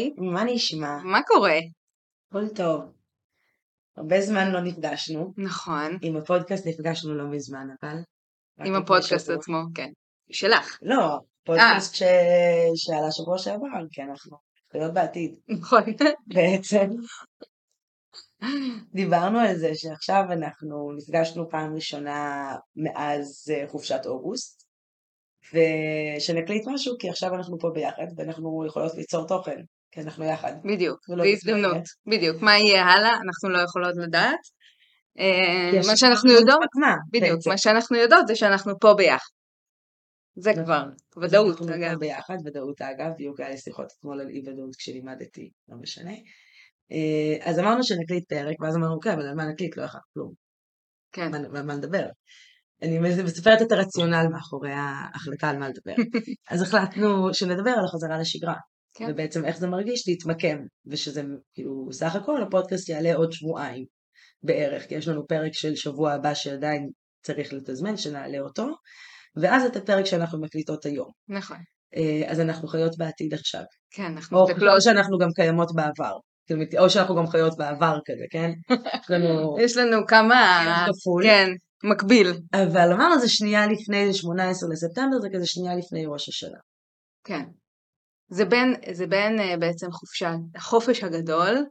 היי, מה נשמע? מה קורה? הכל טוב. הרבה זמן לא נפגשנו. נכון, עם הפודקאסט נפגשנו לא מזמן, אבל... עם הפודקאסט שבוע. עצמו, כן. שלך. לא, פודקאסט ש... שעלה שבוע שעבר, כי אנחנו חיות בעתיד. נכון. בעצם דיברנו על זה שעכשיו אנחנו נפגשנו פעם ראשונה מאז אה, חופשת אוגוסט, ושנקליט משהו, כי עכשיו אנחנו פה ביחד, ואנחנו יכולות ליצור תוכן, כי אנחנו יחד. בדיוק, בהזדמנות. בדיוק. מה יהיה הלאה? אנחנו לא יכולות לדעת. אה, מה שאנחנו יודעות, בדיוק. מה שאנחנו יודעות זה שאנחנו פה ביחד. זה נכון. כבר, ודאות, אנחנו פה אגב. ביחד, ודאות אגב, בדיוק היה לי שיחות אתמול על אי ודאות כשלימדתי, לא משנה. אה, אז אמרנו שנקליט פרק, ואז אמרנו, אוקיי, אבל על מה נקליט? לא יכולנו כלום. כן, על מה נדבר? אני מספרת את הרציונל מאחורי ההחלטה על מה לדבר. אז החלטנו שנדבר על החזרה לשגרה. כן. ובעצם איך זה מרגיש להתמקם, ושזה כאילו סך הכל הפודקאסט יעלה עוד שבועיים בערך, כי יש לנו פרק של שבוע הבא שעדיין צריך לתזמן, שנעלה אותו, ואז את הפרק שאנחנו מקליטות היום. נכון. אה, אז אנחנו חיות בעתיד עכשיו. כן, אנחנו או מסתכלות, או שאנחנו גם קיימות בעבר. כאילו, או שאנחנו גם חיות בעבר כזה, כן? יש לנו יש לנו כמה, כפול. כן, מקביל. אבל אמרנו זה שנייה לפני, זה 18 לספטמבר, זה כזה שנייה לפני ראש השנה. כן. זה בין, זה בין אה, בעצם חופשת, החופש הגדול,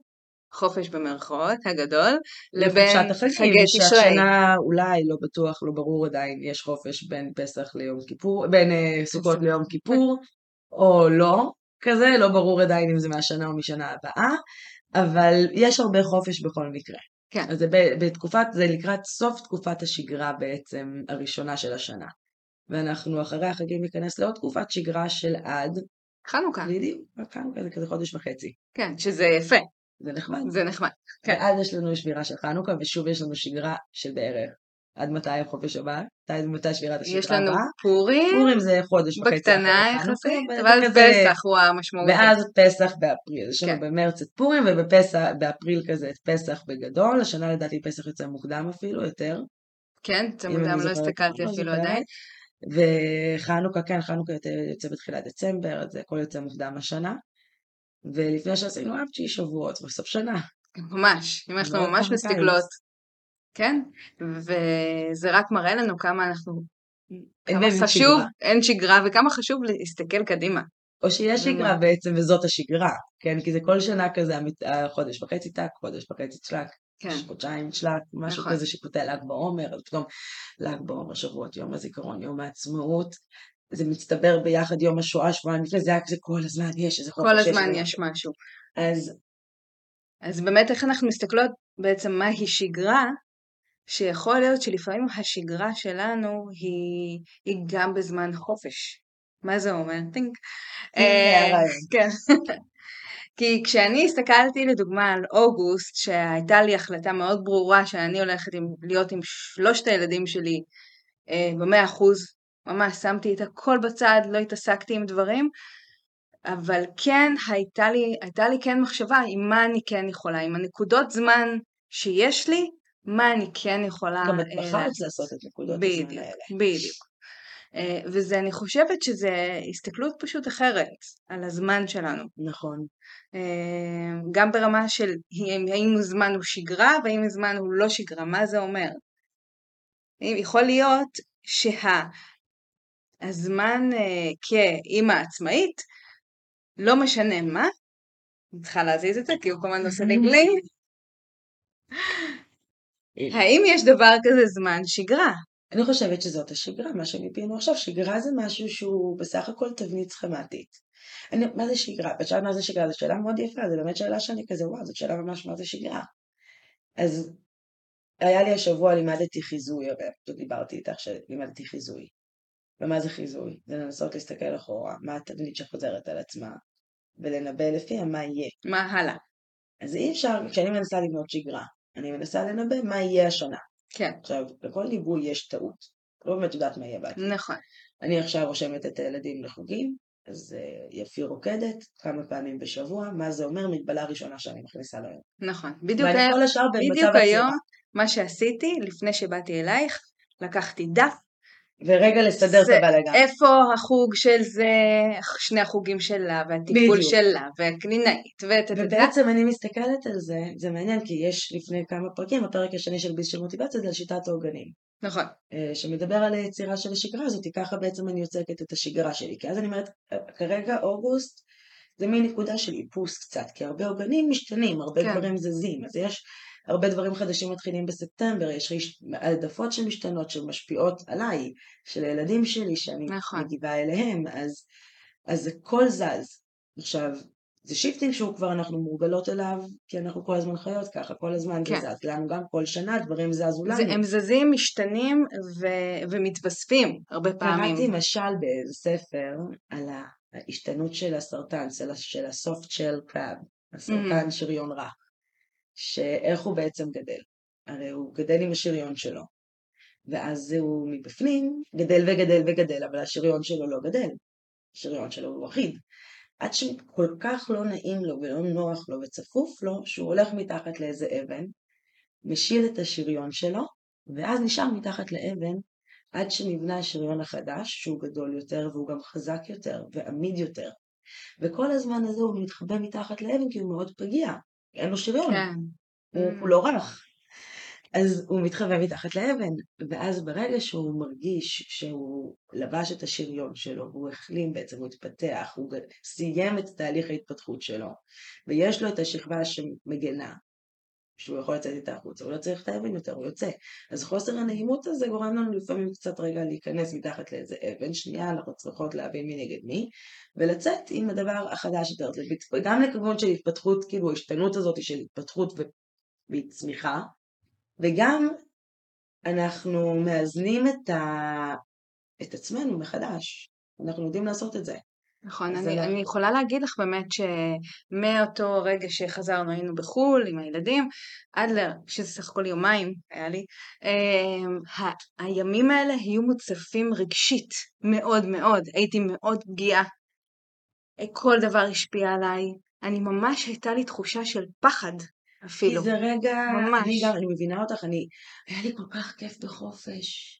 חופש במרכאות הגדול, לבין החגים, חגי תשרי. שהשנה אולי, לא בטוח, לא ברור עדיין, יש חופש בין פסח ליום כיפור, בין אה, סוכות. ליום כיפור, או לא, כזה, לא ברור עדיין אם זה מהשנה או משנה הבאה, אבל יש הרבה חופש בכל מקרה. כן. אז זה בתקופת, זה לקראת סוף תקופת השגרה בעצם הראשונה של השנה. ואנחנו אחרי החגים ניכנס לעוד תקופת שגרה של עד, חנוכה, בדיוק, כמה כזה, כזה חודש וחצי. כן, שזה יפה, זה נחמד. זה נחמד. כן. ואז יש לנו שבירה של חנוכה, ושוב יש לנו שגרה של בערך. עד מתי החופש הבא? מתי, מתי שבירת השגרה יש לנו הבאה? פורים, פורים זה חודש וחצי בקטנה אחרי חנוכה, יחסית, ואז פסח הוא המשמעות. ואז פסח באפריל. יש לנו כן. במרץ את פורים, ובפסח, באפריל כזה את פסח בגדול. השנה לדעתי פסח יוצא מוקדם אפילו, יותר. כן, זה מוקדם, לא הסתכלתי נכון, אפילו. עדיין. וחנוכה, כן, חנוכה יוצא, בתחילת דצמבר, אז הכל יוצא מוקדם השנה. ולפני שעשינו אפצ'י שבועות, בסוף שנה. ממש, אם אנחנו מאוד ממש חנוכה, מסתכלות. כן, וזה רק מראה לנו כמה אנחנו, אין כמה באמת חשוב, שגרה. אין שגרה, וכמה חשוב להסתכל קדימה. או שיש שגרה מה- בעצם וזאת השגרה, כן? כי זה כל שנה כזה, החודש וחצי טק, חודש וחצי צ'לק, כן, חודשיים צ'לק, משהו נכון. כזה שקוטע ל"ג בעומר, אז פתאום ל"ג בעומר, שבועות, יום הזיכרון, יום העצמאות, זה מצטבר ביחד יום השואה, שבועיים לפני, זה היה כזה כל הזמן, יש איזה חופש, כל הזמן יש משהו. אז אז באמת איך אנחנו מסתכלות בעצם מהי שגרה, שיכול להיות שלפעמים השגרה שלנו היא, היא גם בזמן חופש. מה זה אומר? טינק. אה. כן. כי כשאני הסתכלתי לדוגמה על אוגוסט, שהייתה לי החלטה מאוד ברורה שאני הולכת עם, להיות עם שלושת הילדים שלי אה, במאה אחוז, ממש שמתי את הכל בצד, לא התעסקתי עם דברים, אבל כן הייתה לי, הייתה לי כן מחשבה עם מה אני כן יכולה, עם הנקודות זמן שיש לי, מה אני כן יכולה גם את אה, בחרת לעשות. את נקודות הזמן בדיוק, האלה. בדיוק. אה, וזה, אני חושבת שזה הסתכלות פשוט אחרת על הזמן שלנו. נכון. אה, גם ברמה של האם הזמן הוא שגרה והאם הזמן הוא לא שגרה, מה זה אומר? יכול להיות שהזמן כאימא עצמאית, לא משנה מה, אני צריכה להזיז את זה כי הוא כל הזמן עושה לי גלים, האם יש דבר כזה זמן שגרה? אני חושבת שזאת השגרה, מה שמיפינו עכשיו. שגרה זה משהו שהוא בסך הכל תבנית סכמטית. אני, מה זה שגרה? את שאלת מה זה שגרה? זו שאלה מאוד יפה, זו באמת שאלה שאני כזה, וואו, זאת שאלה ממש מה זה שגרה. אז היה לי השבוע, לימדתי חיזוי, הרי פשוט דיברתי איתך שלימדתי חיזוי. ומה זה חיזוי? זה לנסות להסתכל אחורה, מה התבנית שחוזרת על עצמה, ולנבא לפיה מה יהיה. מה הלאה? אז אי אפשר, כשאני מנסה לבנות שגרה, אני מנסה לנבא מה יהיה השנה. כן, עכשיו, לכל ליווי יש טעות. לא באמת יודעת מה יהיה בעתיד. נכון, אני עכשיו רושמת את הילדים לחוגים, אז uh, יפי רוקדת כמה פעמים בשבוע, מה זה אומר? מגבלה ראשונה שאני מכניסה להם. נכון. בדיוק ואני כל השאר במצב בדיוק. היום, מה שעשיתי לפני שבאתי אלייך, לקחתי דף ורגע לסדר את זה- הבלאגן. איפה החוג של זה, שני החוגים שלה, והטיפול בדיוק. שלה, והקלינאית, ואת ובעצם אני מסתכלת על זה, זה מעניין כי יש לפני כמה פרקים, הפרק השני של ביס של מוטיבציה זה על שיטת העוגנים. נכון, אה, שמדבר על היצירה של השגרה הזאת, ככה בעצם אני יוצקת את השגרה שלי. כי אז אני אומרת, אה, כרגע אוגוסט זה מין נקודה של איפוס קצת, כי הרבה עוגנים משתנים, הרבה כן. דברים זזים, אז יש הרבה דברים חדשים מתחילים בספטמבר, יש העדפות שמשתנות שמשפיעות עליי, של הילדים שלי, שאני נכון. מגיבה אליהם, אז, אז הכל זז. עכשיו, זה shifting שהוא כבר אנחנו מורגלות אליו, כי אנחנו כל הזמן חיות ככה, כל הזמן כן. זה זז. לנו גם כל שנה דברים זזו לנו. זה, הם זזים, משתנים ו- ומתווספים הרבה פעמים. קראתי משל באיזה ספר על ההשתנות של הסרטן, של, ה soft shell crab, הסרטן Mhm. שריון רך, שאיך הוא בעצם גדל. הרי הוא גדל עם השריון שלו, ואז הוא מבפנים גדל וגדל וגדל, אבל השריון שלו לא גדל, השריון שלו הוא אחיד. עד שכל כך לא נעים לו ולא נוח לו וצפוף לו, שהוא הולך מתחת לאיזה אבן, משיל את השריון שלו, ואז נשאר מתחת לאבן עד שנבנה השריון החדש, שהוא גדול יותר והוא גם חזק יותר ועמיד יותר. וכל הזמן הזה הוא מתחבא מתחת לאבן כי הוא מאוד פגיע, אין לו שריון, כן. הוא, הוא לא רך. אז הוא מתחבא מתחת לאבן, ואז ברגע שהוא מרגיש שהוא לבש את השריון שלו, והוא החלים בעצם, הוא התפתח, הוא סיים את תהליך ההתפתחות שלו, ויש לו את השכבה שמגנה, שהוא יכול לצאת איתה החוצה, הוא לא צריך האבן יותר, הוא יוצא. אז חוסר הנעימות הזה גורם לנו לפעמים קצת רגע להיכנס מתחת לאיזה אבן, שנייה אנחנו צריכות להבין מי נגד מי, ולצאת עם הדבר החדש יותר, גם לכיוון של התפתחות, כאילו ההשתנות הזאת של התפתחות וצמיחה, וגם אנחנו מאזנים את, ה... את עצמנו מחדש, אנחנו יודעים לעשות את זה. נכון, אני, אנחנו- אני יכולה להגיד לך באמת שמאותו רגע שחזרנו היינו בחו"ל עם הילדים, עד ל... שזה סך הכל יומיים היה לי, אמ, ה- הימים האלה היו מוצפים רגשית מאוד מאוד, הייתי מאוד פגיעה, כל דבר השפיע עליי, אני ממש הייתה לי תחושה של פחד אפילו, כי זה רגע, ממש. אני גם, אני מבינה אותך, אני, היה לי כל כך כיף בחופש.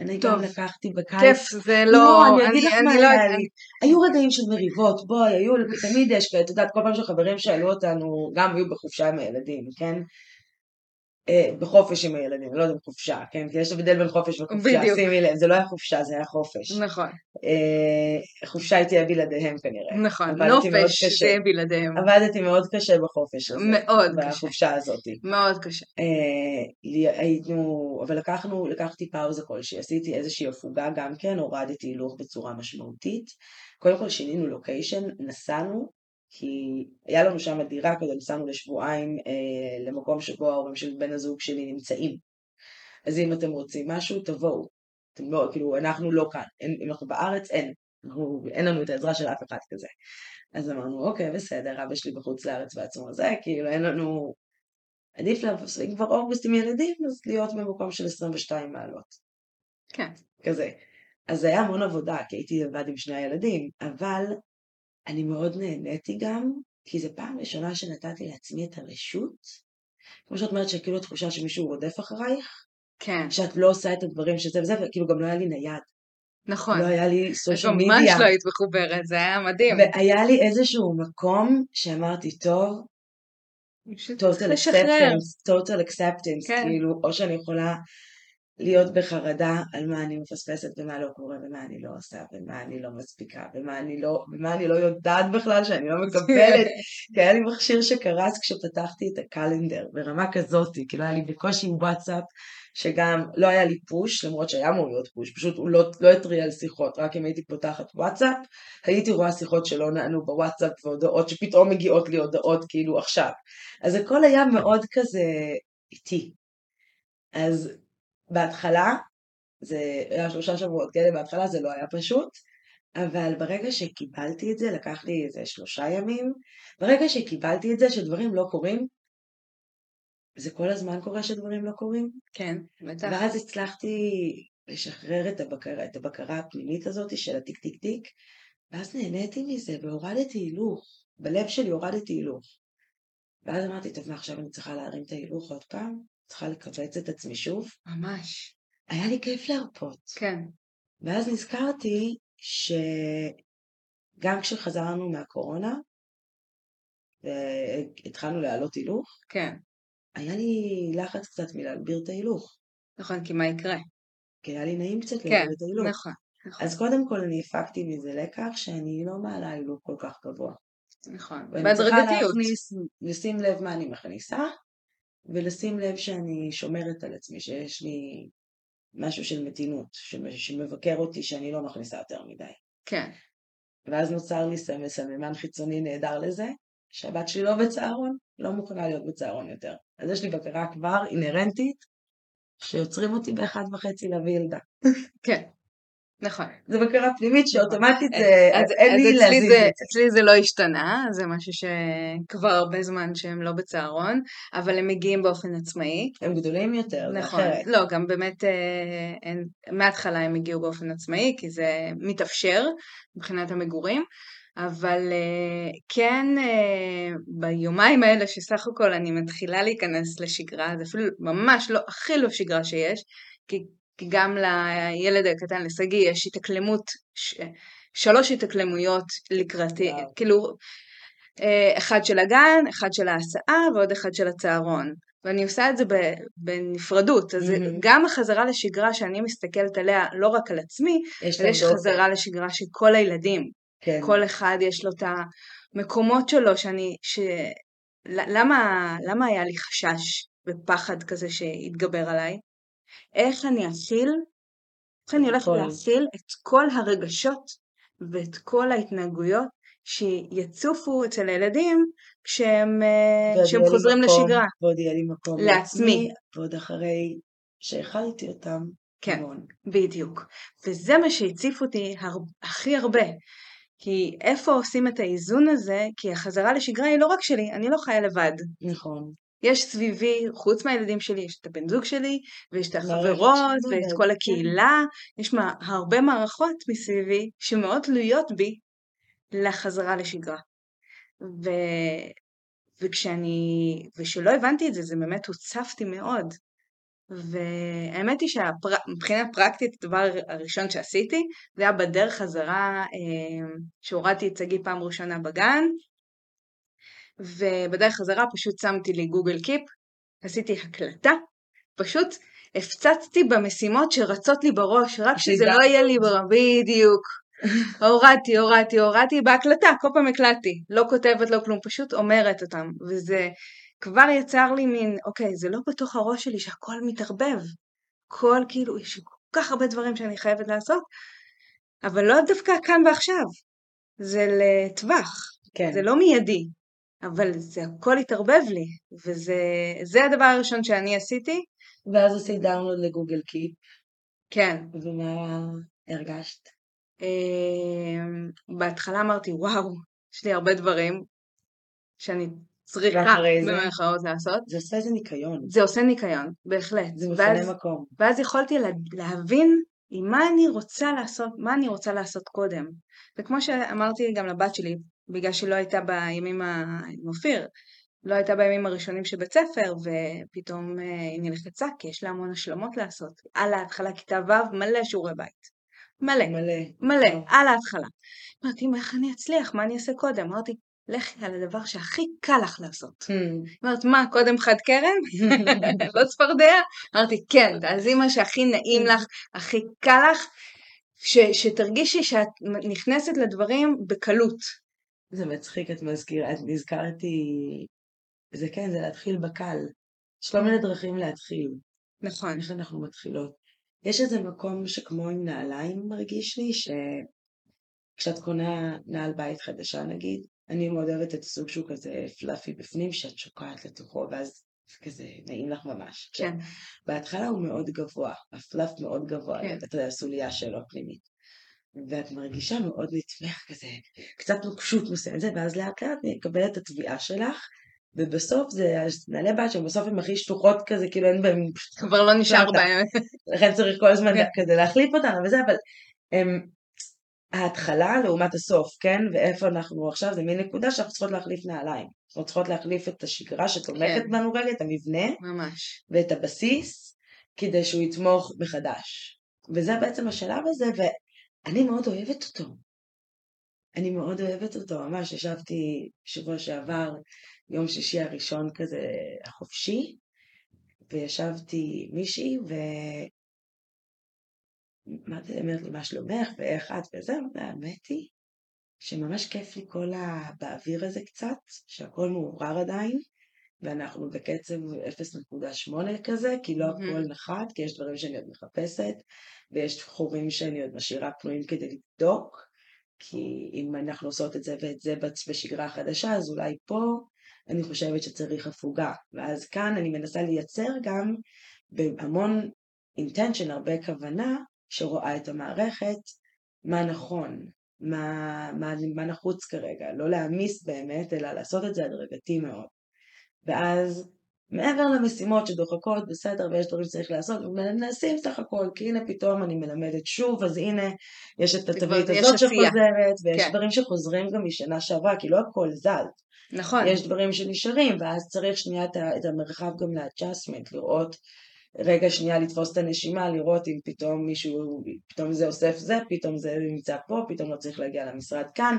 אני טוב, גם לקחתי בקיץ. כיף זה לא, לא, אני אגיד לך מה לא, היה לי. היו רגעים של מריבות, בואי, היו, תמיד יש, את יודעת, כל פעם שחברים שאלו אותנו, גם היו בחופשה עם הילדים, כן? אה, בחופש עם הילדים, לא יודע אם חופשה, כן? כי יש הבדל בין חופש וחופשה, בדיוק. שימי לב, זה לא היה חופשה, זה היה חופש. נכון, אה, חופשה הייתי בלעדיהם כנראה. נכון, נופש קשה. זה בלעדיהם, עבדתי מאוד קשה בחופש הזה. מאוד קשה. בחופשה הזאת. מאוד קשה, אה, היינו, אבל לקחנו, לקחתי פאוזה כלשהי, עשיתי איזושהי הפוגה גם כן, הורדתי הילוך בצורה משמעותית. קודם כל שינינו לוקיישן, נסענו, כי היה לנו שם דירה כזה, נסענו לשבועיים אה, למקום שבו ההורים של בן הזוג שלי נמצאים. אז אם אתם רוצים משהו, תבואו. אתם לא, כאילו, אנחנו לא כאן. אין, אם אנחנו בארץ, אין. אנחנו, אין לנו את העזרה של אף אחד כזה. אז אמרנו, אוקיי, בסדר, אבא שלי בחוץ לארץ בעצמו זה, כאילו, אין לנו... עדיף לבוא, אם כבר אוגוסט עם ילדים, אז להיות במקום של 22 מעלות. כן, כזה. אז זה היה המון עבודה, כי הייתי לבד עם שני הילדים, אבל אני מאוד נהניתי גם, כי זו פעם ראשונה שנתתי לעצמי את הרשות, כמו שאת אומרת, שכאילו התחושה שמישהו רודף אחרייך, כן, שאת לא עושה את הדברים שזה וזה, וכאילו גם לא היה לי נייד, נכון. לא היה לי סושיאל ממש מדיה, לא היית מחוברת, זה היה מדהים. והיה לי איזשהו מקום שאמרתי, טוב, total acceptance, total acceptance, כן. כאילו, או שאני יכולה להיות בחרדה על מה אני מפספסת ומה לא קורה ומה אני לא עושה ומה אני לא מספיקה ומה אני לא, ומה אני לא יודעת בכלל שאני לא מקבלת, כי היה לי מכשיר שקרס כשפתחתי את הקלנדר ברמה כזאת, כאילו היה לי בקושי וואטסאפ שגם לא היה לי פוש, למרות שהיה אמור להיות פוש, פשוט הוא לא, לא התריע על שיחות, רק אם הייתי פותחת וואטסאפ, הייתי רואה שיחות שלא נענו בוואטסאפ והודעות שפתאום מגיעות לי הודעות כאילו עכשיו. אז הכל היה מאוד כזה איטי. אז בהתחלה, זה היה שלושה שבועות כאלה, בהתחלה זה לא היה פשוט, אבל ברגע שקיבלתי את זה, לקח לי איזה שלושה ימים, ברגע שקיבלתי את זה שדברים לא קורים, זה כל הזמן קורה שדברים לא קורים, כן, בטח. ואז הצלחתי לשחרר את הבקרה, את הבקרה הפנימית הזאת של הטיק טיק טיק, ואז נהניתי מזה והורדתי הילוך, בלב שלי הורדתי הילוך. ואז אמרתי, טוב, מה עכשיו אני צריכה להרים את ההילוך עוד פעם? צריכה לכווץ את עצמי שוב? ממש. היה לי כיף להרפות. כן. ואז נזכרתי שגם כשחזרנו מהקורונה, והתחלנו להעלות הילוך, כן, היה לי לחץ קצת מלהגביר את ההילוך. נכון, כי מה יקרה? כי היה לי נעים קצת כן, להגביר את ההילוך. נכון, נכון, אז קודם כל אני הפקתי מזה לקח שאני לא מעלה הילוך כל כך גבוה. נכון. ואני צריכה בהדרגתיות. להכניס, לשים לב מה אני מכניסה, ולשים לב שאני שומרת על עצמי, שיש לי משהו של מתינות, שמ- שמבקר אותי שאני לא מכניסה יותר מדי. כן, ואז נוצר לי סמ- סממן חיצוני נהדר לזה, שהבת שלי לא בצהרון, לא מוכנה להיות בצהרון יותר. אז יש לי בקרה כבר אינהרנטית, שיוצרים אותי באחד וחצי להביא ילדה. כן, נכון. זו בקרה פנימית שאוטומטית זה, אז, אין אז לי להזיז זה, את זה. אצלי זה לא השתנה, זה משהו שכבר הרבה זמן שהם לא בצהרון, אבל הם מגיעים באופן עצמאי. הם גדולים יותר, זה נכון, אחרת. לא, גם באמת אה, הם, מההתחלה הם הגיעו באופן עצמאי, כי זה מתאפשר מבחינת המגורים, אבל אה, כן אה, ביומיים האלה שסך הכל אני מתחילה להיכנס לשגרה, זה אפילו ממש לא, הכי לא שגרה שיש, כי, כי גם לילד הקטן, לשגיא, יש התאקלמות, ש, שלוש התאקלמויות לקראתי, וואו. כאילו, אה, אחד של הגן, אחד של ההסעה ועוד אחד של הצהרון. ואני עושה את זה בנפרדות, אז מהמם. גם החזרה לשגרה שאני מסתכלת עליה, לא רק על עצמי, יש אלא יש. חזרה לשגרה של כל הילדים. כן. כל אחד יש לו את המקומות שלו שאני, ש... למה, למה היה לי חשש ופחד כזה שהתגבר עליי? איך אני אכיל, איך אני הולכת הכל. להכיל את כל הרגשות ואת כל ההתנהגויות שיצופו אצל הילדים כשהם, אה, כשהם חוזרים מקום, לשגרה. ועוד יהיה לי מקום לעצמי. ועוד אחרי שהאכלתי אותם כן. המון. בדיוק. וזה מה שהציף אותי הר... הכי הרבה. כי איפה עושים את האיזון הזה? כי החזרה לשגרה היא לא רק שלי, אני לא חיה לבד. נכון. יש סביבי, חוץ מהילדים שלי, יש את הבן זוג שלי, ויש את מערכת החברות, ואת כל כן. הקהילה, יש מה, הרבה מערכות מסביבי שמאוד תלויות בי לחזרה לשגרה. ו... וכשאני, ושלא הבנתי את זה, זה באמת הוצפתי מאוד. והאמת היא שמבחינה פרקטית, הדבר הראשון שעשיתי, זה היה בדרך חזרה, אה, שהורדתי את שגיא פעם ראשונה בגן, ובדרך חזרה פשוט שמתי לי גוגל קיפ, עשיתי הקלטה, פשוט הפצצתי במשימות שרצות לי בראש, רק שזה לא יהיה לי בראש, בדיוק. הורדתי, הורדתי, הורדתי בהקלטה, כל פעם הקלטתי, לא כותבת, לא כלום, פשוט אומרת אותם, וזה כבר יצר לי מין, אוקיי, זה לא בתוך הראש שלי שהכל מתערבב, כל כאילו, יש כל כך הרבה דברים שאני חייבת לעשות, אבל לא דווקא כאן ועכשיו, זה לטווח, כן. זה לא מיידי, אבל זה הכל התערבב לי, וזה זה הדבר הראשון שאני עשיתי, ואז עשית דאונלוד לגוגל קיפ, כן. ומה הרגשת? אמ, בהתחלה אמרתי, וואו, יש לי הרבה דברים שאני צריכה? במרכאות לעשות. זה עושה איזה ניקיון. זה עושה ניקיון, בהחלט. זה מפנה מקום. ואז יכולתי לה, להבין עם מה אני רוצה לעשות, מה אני רוצה לעשות קודם. וכמו שאמרתי גם לבת שלי, בגלל שהיא לא הייתה בימים, ה... עם אופיר, לא הייתה בימים הראשונים של בית ספר, ופתאום אה, היא נלחצה, כי יש לה המון השלמות לעשות. על ההתחלה, כיתה ו', מלא שיעורי בית. מלא. מלא. מלא, וואו. על ההתחלה. אמרתי, "אמא, איך אני אצליח? מה אני אעשה קודם? אמרתי, לכי על הדבר שהכי קל לך לעשות. Hmm. אמרת, מה, קודם חד קרן? לא צפרדע? אמרתי, כן, תעשי מה שהכי נעים לך, הכי קל לך, ש- שתרגישי שאת נכנסת לדברים בקלות. זה מצחיק, את מזכירה, את נזכרתי, זה כן, זה להתחיל בקל. יש כל מיני דרכים להתחיל, נכון. איך אנחנו מתחילות. יש איזה מקום שכמו עם נעליים מרגיש לי, שכשאת קונה נעל בית חדשה נגיד, אני מאוד אוהבת את הסוג שהוא כזה פלאפי בפנים, שאת שוקעת לתוכו, ואז כזה נעים לך ממש. כן, בהתחלה הוא מאוד גבוה, הפלאפ מאוד גבוה, כן. אתה יודע, הסוליה שלו פנימית. ואת מרגישה מאוד נתמך כזה, קצת נוקשות מסוימת, ואז לאט לאט מקבלת את התביעה שלך, ובסוף זה נעלי בית שבסוף הן הכי שטוחות כזה, כאילו אין בהן, כבר לא נשאר לא, בהם. לכן צריך כל הזמן כן. כזה להחליף אותן, וזה, אבל הם, ההתחלה לעומת הסוף, כן? ואיפה אנחנו עכשיו, זה מין נקודה שאנחנו צריכות להחליף נעליים. אנחנו צריכות להחליף את השגרה שתומכת כן. בנו רגע, את המבנה, ממש. ואת הבסיס, כדי שהוא יתמוך מחדש. וזה בעצם השלב הזה, ואני מאוד אוהבת אותו. אני מאוד אוהבת אותו, ממש. ישבתי שבוע שעבר, יום שישי הראשון כזה החופשי, וישבתי מישהי, ו... מה זה, אומרת לי, מה שלומך, ואיך את, וזה, והאמת היא שממש כיף לי כל ה... באוויר הזה קצת, שהכל מעורר עדיין, ואנחנו בקצב 0.8 כזה, כי לא הכל נחת, כי יש דברים שאני עוד מחפשת, ויש חורים שאני עוד משאירה פנויים כדי לבדוק, כי אם אנחנו עושות את זה ואת זה בשגרה חדשה, אז אולי פה אני חושבת שצריך הפוגה. ואז כאן אני מנסה לייצר גם בהמון intention, הרבה כוונה, שרואה את המערכת, מה נכון, מה, מה, מה נחוץ כרגע, לא להעמיס באמת, אלא לעשות את זה הדרגתי מאוד. ואז מעבר למשימות שדוחקות, בסדר, ויש דברים שצריך לעשות, נעשים סך הכל, כי הנה פתאום אני מלמדת שוב, אז הנה יש את התווית הזאת שחוזרת, ויש כן. דברים שחוזרים גם משנה שעברה, כי לא הכל זל. נכון. יש דברים שנשארים, ואז צריך שנייה את המרחב גם לאדג'סטמנט, לראות, רגע שנייה לתפוס את הנשימה, לראות אם פתאום מישהו, פתאום זה אוסף זה, פתאום זה נמצא פה, פתאום לא צריך להגיע למשרד כאן,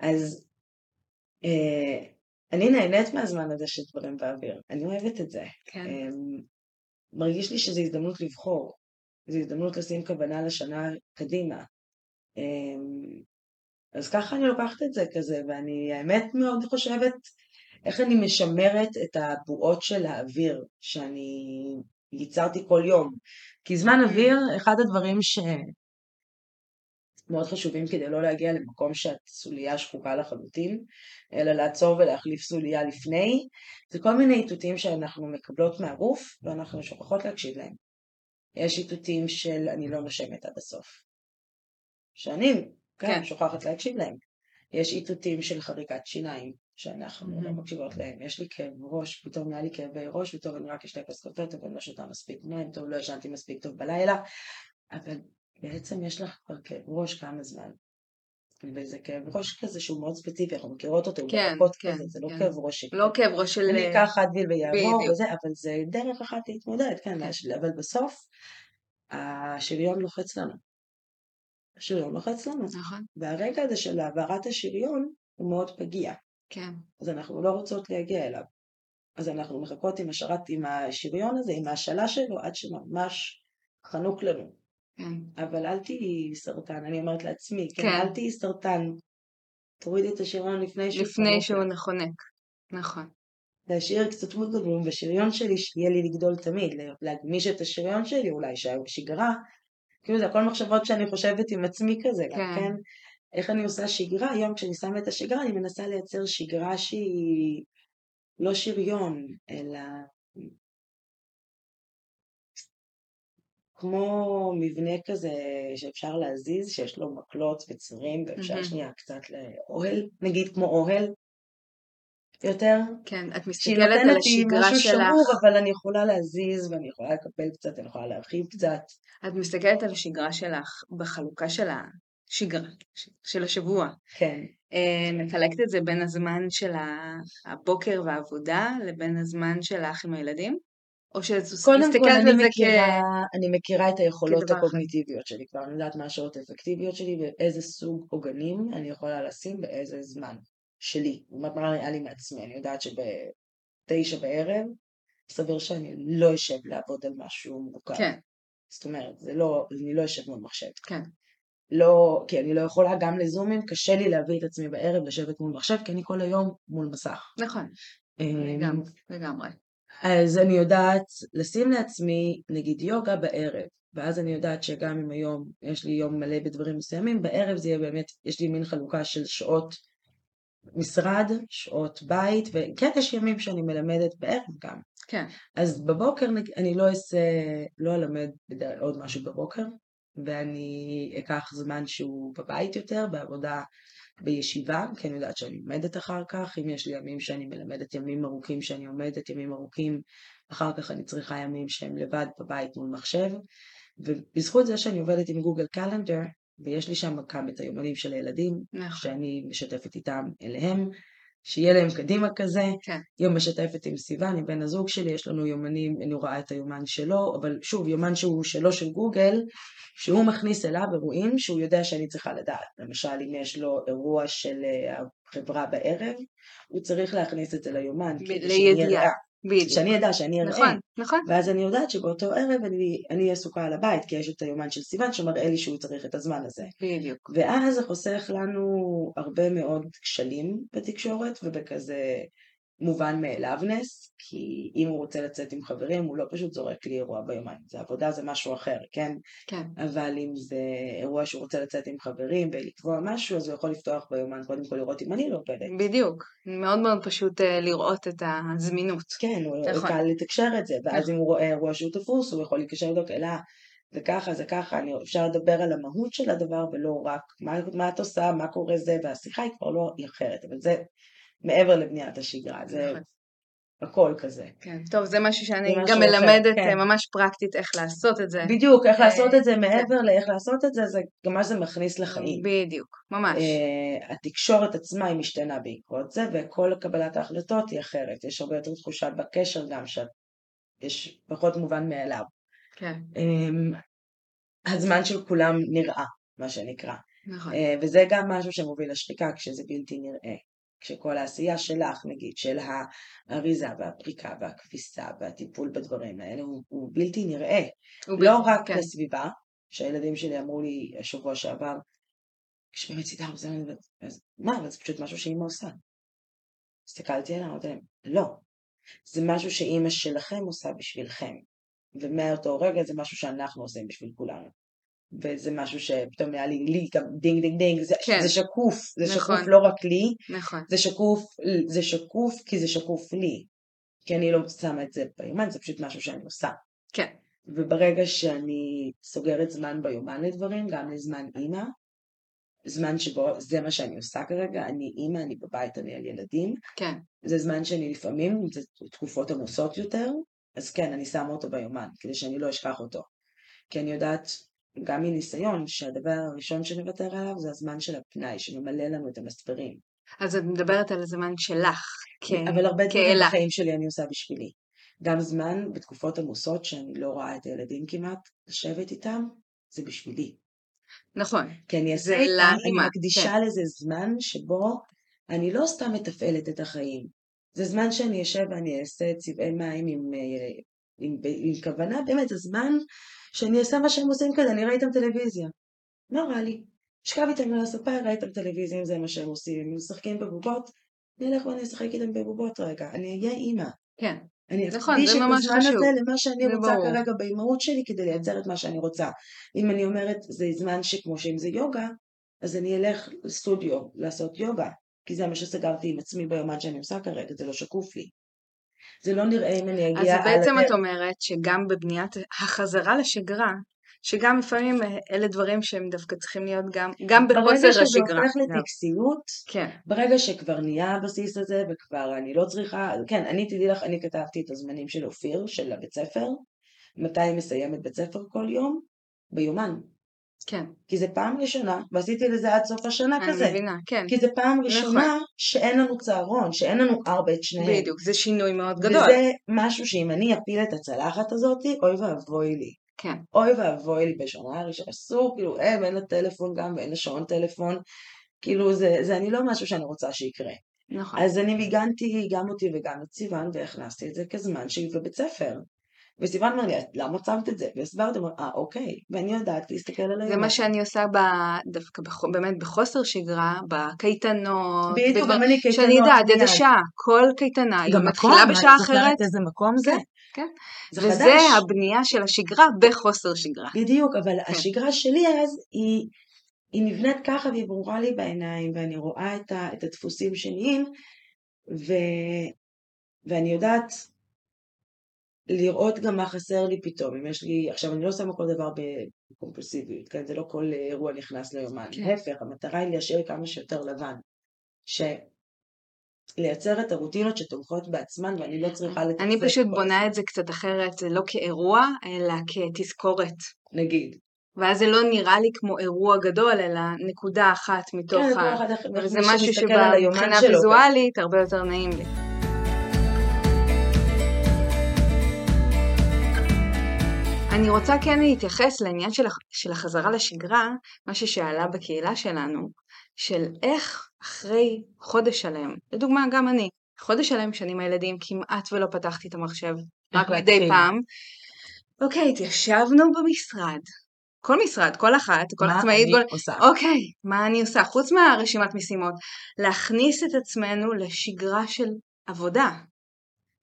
אז... אה, אני נהנית מהזמן הזה של דברים באוויר, אני אוהבת את זה. כן. אמ, מרגיש לי שזו הזדמנות לבחור, זו הזדמנות לשים כוונה לשנה קדימה. אמ, אז ככה אני לוקחת את זה כזה, ואני האמת מאוד חושבת איך אני משמרת את הבועות של האוויר שאני ייצרתי כל יום. כי זמן אוויר, אחד הדברים ש... מאוד חשובים כדי לא להגיע למקום שהסוליה שחוקה לחלוטין, אלא לעצור ולהחליף סוליה לפני. זה כל מיני איתותים שאנחנו מקבלות מהגוף ואנחנו שוכחות להקשיב להם. יש איתותים של אני לא נושמת עד הסוף. שאני כן, כן. שוכחת להקשיב להם. יש איתותים של חריקת שיניים שאנחנו mm-hmm. לא מקשיבות להם. יש לי כאב ראש, פתאום נהיה לי כאבי ראש, פתאום אני רק אשתה כוס קפה, טוב, אני לא שותה מספיק מים, טוב, לא ישנתי מספיק טוב בלילה, אבל בעצם יש לך כבר כאב ראש כמה זמן. וזה כאב ראש כזה שהוא מאוד ספציפי, אנחנו מכירות אותו, כן, הוא כן, כזה, זה לא כן. כאב ראש לא כאב ראש של... אני אקח אדוויל ויעבור וזה, אבל זה דרך אחת להתמודד, כן, כן. אבל בסוף השריון לוחץ לנו. השריון לוחץ לנו. נכון. והרגע הזה של העברת השריון הוא מאוד פגיע. כן. אז אנחנו לא רוצות להגיע אליו. אז אנחנו מחכות עם השרת, עם השריון הזה, עם ההשאלה שלו, עד שממש חנוק לנו. כן. אבל אל תהיי סרטן, אני אומרת לעצמי, כן, כן. אל תהיי סרטן. תורידי את השריון לפני שהוא לפני שהוא נחונק, נכון. להשאיר קצת מודגלום בשריון שלי, שיהיה לי לגדול תמיד, להגמיש את השריון שלי אולי, שהיה בשגרה. כאילו זה הכל מחשבות שאני חושבת עם עצמי כזה, כן. גם כן. איך אני עושה שגרה, היום כשאני שמה את השגרה אני מנסה לייצר שגרה שהיא לא שריון, אלא כמו מבנה כזה שאפשר להזיז, שיש לו מקלות וצירים, ואפשר mm-hmm. שנייה קצת לאוהל, נגיד כמו אוהל יותר. כן, את מסתכלת על השגרה שלך. שהיא נותנת לי משהו שבור, אבל אני יכולה להזיז, ואני יכולה לקפל קצת, אני יכולה להרחיב קצת. את מסתכלת על השגרה שלך בחלוקה של השגרה, של השבוע. כן. אה, מחלקת את זה בין הזמן של הבוקר והעבודה לבין הזמן שלך עם הילדים? או שאת מסתכלת על זה כ... אני מכירה את היכולות הקוגניטיביות שלי כבר, אני יודעת מה השעות האפקטיביות שלי ואיזה סוג עוגנים אני יכולה לשים באיזה זמן שלי. אומרת, מה נראה לי מעצמי, אני יודעת שבתשע בערב סביר שאני לא אשב לעבוד על משהו מורכב. כן. זאת אומרת, זה לא, אני לא אשב מול מחשב. כן. לא, כי אני לא יכולה גם לזומים, קשה לי להביא את עצמי בערב לשבת מול מחשב, כי אני כל היום מול מסך. נכון, אמ, לגמרי. אז אני יודעת לשים לעצמי נגיד יוגה בערב, ואז אני יודעת שגם אם היום יש לי יום מלא בדברים מסוימים, בערב זה יהיה באמת, יש לי מין חלוקה של שעות משרד, שעות בית, וכן יש ימים שאני מלמדת בערב גם. כן. אז בבוקר אני לא אעשה, לא אלמד עוד משהו בבוקר, ואני אקח זמן שהוא בבית יותר, בעבודה בישיבה, כי אני יודעת שאני לומדת אחר כך, אם יש לי ימים שאני מלמדת ימים ארוכים שאני עומדת, ימים ארוכים, אחר כך אני צריכה ימים שהם לבד בבית מול מחשב, ובזכות זה שאני עובדת עם גוגל קלנדר, ויש לי שם גם את היומנים של הילדים, נכון. שאני משתפת איתם אליהם, שיהיה להם קדימה כזה. כן. יום משתפת עם סיוון, עם בן הזוג שלי, יש לנו יומנים, אני רואה את היומן שלו, אבל שוב, יומן שהוא שלו של גוגל, שהוא מכניס אליו אירועים שהוא יודע שאני צריכה לדעת. למשל, אם יש לו אירוע של אה, החברה בערב, הוא צריך להכניס את זה ליומן. כדי שאני. אראה. בדיוק. שאני אדע שאני אראה. נכון, נכון. ואז אני יודעת שבאותו ערב אני אני אהיה עסוקה על הבית, כי יש את היומן של סיוון שמראה לי שהוא צריך את הזמן הזה. בדיוק. ואז זה חוסך לנו הרבה מאוד כשלים בתקשורת ובכזה מובן מאליוונס, כי אם הוא רוצה לצאת עם חברים הוא לא פשוט זורק לי אירוע ביומן, זה עבודה זה משהו אחר, כן? כן. אבל אם זה אירוע שהוא רוצה לצאת עם חברים ולקבוע משהו, אז הוא יכול לפתוח ביומן קודם כל לראות אם אני לא עובדת. בדיוק. מאוד מאוד פשוט אה, לראות את הזמינות. כן, הוא נכון. קל לתקשר את זה, ואז נכון. אם הוא רואה אירוע שהוא תפוס, הוא יכול להתקשר לבדוק, אלא זה ככה, זה ככה, אני, אפשר לדבר על המהות של הדבר ולא רק מה, מה את עושה, מה קורה זה, והשיחה היא כבר לא, היא אחרת, אבל זה מעבר לבניית השגרה, זה נכון. הכל כזה. כן. טוב, זה משהו שאני גם מלמדת כן. ממש פרקטית איך לעשות את זה. בדיוק, איך אה, לעשות את זה מעבר לאיך לעשות את זה, זה גם מה זה מכניס לחיים. בדיוק, ממש. אה, התקשורת עצמה היא משתנה בעקבות זה, וכל קבלת ההחלטות היא אחרת. יש הרבה יותר תחושה בקשר גם שיש פחות מובן מאליו. כן, אמ, הזמן של כולם נראה, מה שנקרא. נכון. אה, וזה גם משהו שמוביל לשחיקה כשזה בלתי נראה. כשכל העשייה שלך, נגיד, של האריזה והפריקה והכביסה והטיפול בדברים האלה הוא, הוא בלתי נראה. הוא לא בלתי- רק כן. לסביבה, שהילדים שלי אמרו לי השבוע שעבר, כשבאמת סידרנו זה, אז מה, אבל זה פשוט משהו שאימא עושה. הסתכלתי עליה, אמרתי להם, לא, זה משהו שאימא שלכם עושה בשבילכם, ומאותו רגע זה משהו שאנחנו עושים בשביל כולנו. וזה משהו שפתאום היה לי, לי גם דינג דינג דינג, זה, כן. זה שקוף, זה נכון. שקוף לא רק לי, נכון. זה שקוף, זה שקוף כי זה שקוף לי. כי אני לא שמה את זה ביומן, זה פשוט משהו שאני עושה. כן. וברגע שאני סוגרת זמן ביומן לדברים, גם לזמן אימא, זמן שבו זה מה שאני עושה כרגע, אני אימא, אני בבית, אני על ילדים, כן. זה זמן שאני לפעמים, זה תקופות עמוסות יותר, אז כן, אני שמה אותו ביומן, כדי שאני לא אשכח אותו. כי אני יודעת, גם מניסיון, שהדבר הראשון שנוותר עליו זה הזמן של הפנאי, שממלא לנו את המספרים. אז את מדברת על הזמן שלך, כ- אבל הרבה דברים כאלה. בחיים שלי אני עושה בשבילי. גם זמן בתקופות עמוסות שאני לא רואה את הילדים כמעט, לשבת איתם, זה בשבילי. נכון. כי אני אעשה איתם, אני מקדישה לזה זמן שבו אני לא סתם מתפעלת את החיים. זה זמן שאני אשב ואני אעשה צבעי מים עם, אה, עם, עם, כוונה, באמת, זה זמן שאני אעשה מה שהם עושים כזה, אני אראה איתם טלוויזיה. לא רע לי. אשכב איתם על הספה, אראה איתם טלוויזיה, אם זה מה שהם עושים. הם משחקים בבובות, אני אלך ואני אשחק איתם בבובות רגע. אני אהיה אימא. כן. אני נכון, אקדיש את הזמן. הזה למה שאני רוצה ברור. כרגע באימהות שלי כדי לייצר את מה שאני רוצה. אם אני אומרת זה זמן שכמו שאם זה יוגה, אז אני אלך לסטודיו לעשות יוגה, כי זה מה שסגרתי עם עצמי ביומן שאני עושה כרגע, זה לא שקוף לי. זה לא נראה אם אני אז אגיע בעצם הדרך. את אומרת שגם בבניית החזרה לשגרה, שגם לפעמים אה, אלה דברים שהם דווקא צריכים להיות גם, גם בחוסר ברגע שזה השגרה. הופך. לטקסיות, כן, ברגע שכבר נהיה הבסיס הזה וכבר אני לא צריכה, כן, אני תדעי לך, אני כתבתי את הזמנים של אופיר, של הבית ספר, מתי היא מסיימת בית ספר כל יום, ביומן. כן, כי זה פעם ראשונה, ועשיתי לזה עד סוף השנה אני כזה. מבינה, כן, כי זה פעם נכון. ראשונה שאין לנו צהרון, שאין לנו ארבע את שניהם. בדיוק, זה שינוי מאוד גדול. וזה משהו שאם אני אפיל את הצלחת הזאת, אוי ואבוי לי. כן, אוי ואבוי לי בשנה הראשונה, אסור, כאילו, אין, אין לה טלפון גם, ואין לה שעון טלפון. כאילו, זה, זה אני לא משהו שאני רוצה שיקרה. נכון. אז אני מיגנתי גם אותי וגם את סיוון, והכנסתי את זה כזמן שהיא בבית ספר. וסיוון אמר לי, למה שמת את זה? והסברתי, אמר, אה, אוקיי. ואני יודעת להסתכל על היום. זה מה שאני עושה ב... דווקא בח... באמת בחוסר שגרה, בקייטנות, בדיוק, גם אני קייטנות. שאני יודעת איזה. שעה, כל קייטנה, היא מתחילה בשעה אחרת, איזה מקום זה? כן, כן. זה וזה חדש. הבנייה של השגרה בחוסר שגרה. בדיוק, אבל כן. השגרה שלי אז היא, היא נבנית ככה והיא ברורה לי בעיניים, ואני רואה את, ה, את הדפוסים שנהיים, ו, ואני יודעת לראות גם מה חסר לי פתאום. אם יש לי, עכשיו אני לא שמה כל דבר בקומפולסיביות, כן? זה לא כל אירוע נכנס ליומן. כן. להפך, המטרה היא להשאיר כמה שיותר לבן. ש... לייצר את הרוטינות שתומכות בעצמן ואני לא צריכה לתחזק אני פשוט בונה את זה קצת אחרת, זה לא כאירוע, אלא כתזכורת. נגיד. ואז זה לא נראה לי כמו אירוע גדול, אלא נקודה אחת מתוך כן, ה... וזה משהו שבבחינה שלו. ויזואלית הרבה יותר נעים לי. אני רוצה כן להתייחס לעניין של, של החזרה לשגרה, משהו שעלה בקהילה שלנו, של איך אחרי חודש שלם, לדוגמה גם אני, חודש שלם שאני עם הילדים כמעט ולא פתחתי את המחשב, רק מדי? פעם. אוקיי, התיישבנו במשרד, כל משרד, כל אחת, כל מה עצמאית, אני כל... עושה? אוקיי, מה אני עושה? חוץ מהרשימת משימות, להכניס את עצמנו לשגרה של עבודה.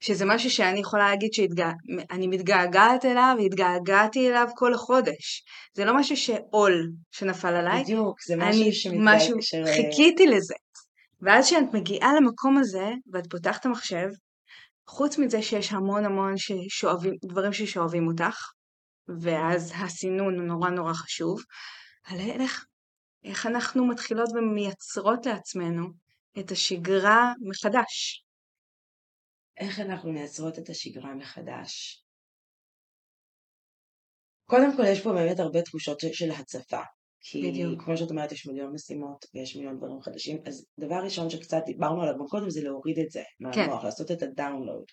שזה משהו שאני יכולה להגיד שאני מתגעגעת אליו והתגעגעתי אליו כל החודש. זה לא משהו שעול שנפל עליי, בדיוק, זה אני משהו שמתגעגע, משהו, ש- חיכיתי לזה. ואז כשאת מגיעה למקום הזה ואת פותחת את המחשב, חוץ מזה שיש המון המון ששואבים, דברים ששואבים אותך, ואז הסינון הוא נורא נורא חשוב, על איך, איך אנחנו מתחילות ומייצרות לעצמנו את השגרה מחדש. איך אנחנו מייצרות את השגרה מחדש? קודם כל יש פה באמת הרבה תחושות של- הצפה. כי בדיוק. כמו שאת אומרת יש מיליון משימות ויש מיליון דברים חדשים אז דבר ראשון שקצת דיברנו עליו קודם זה להוריד את זה כן. מהמוח, לעשות את הדאונלוד.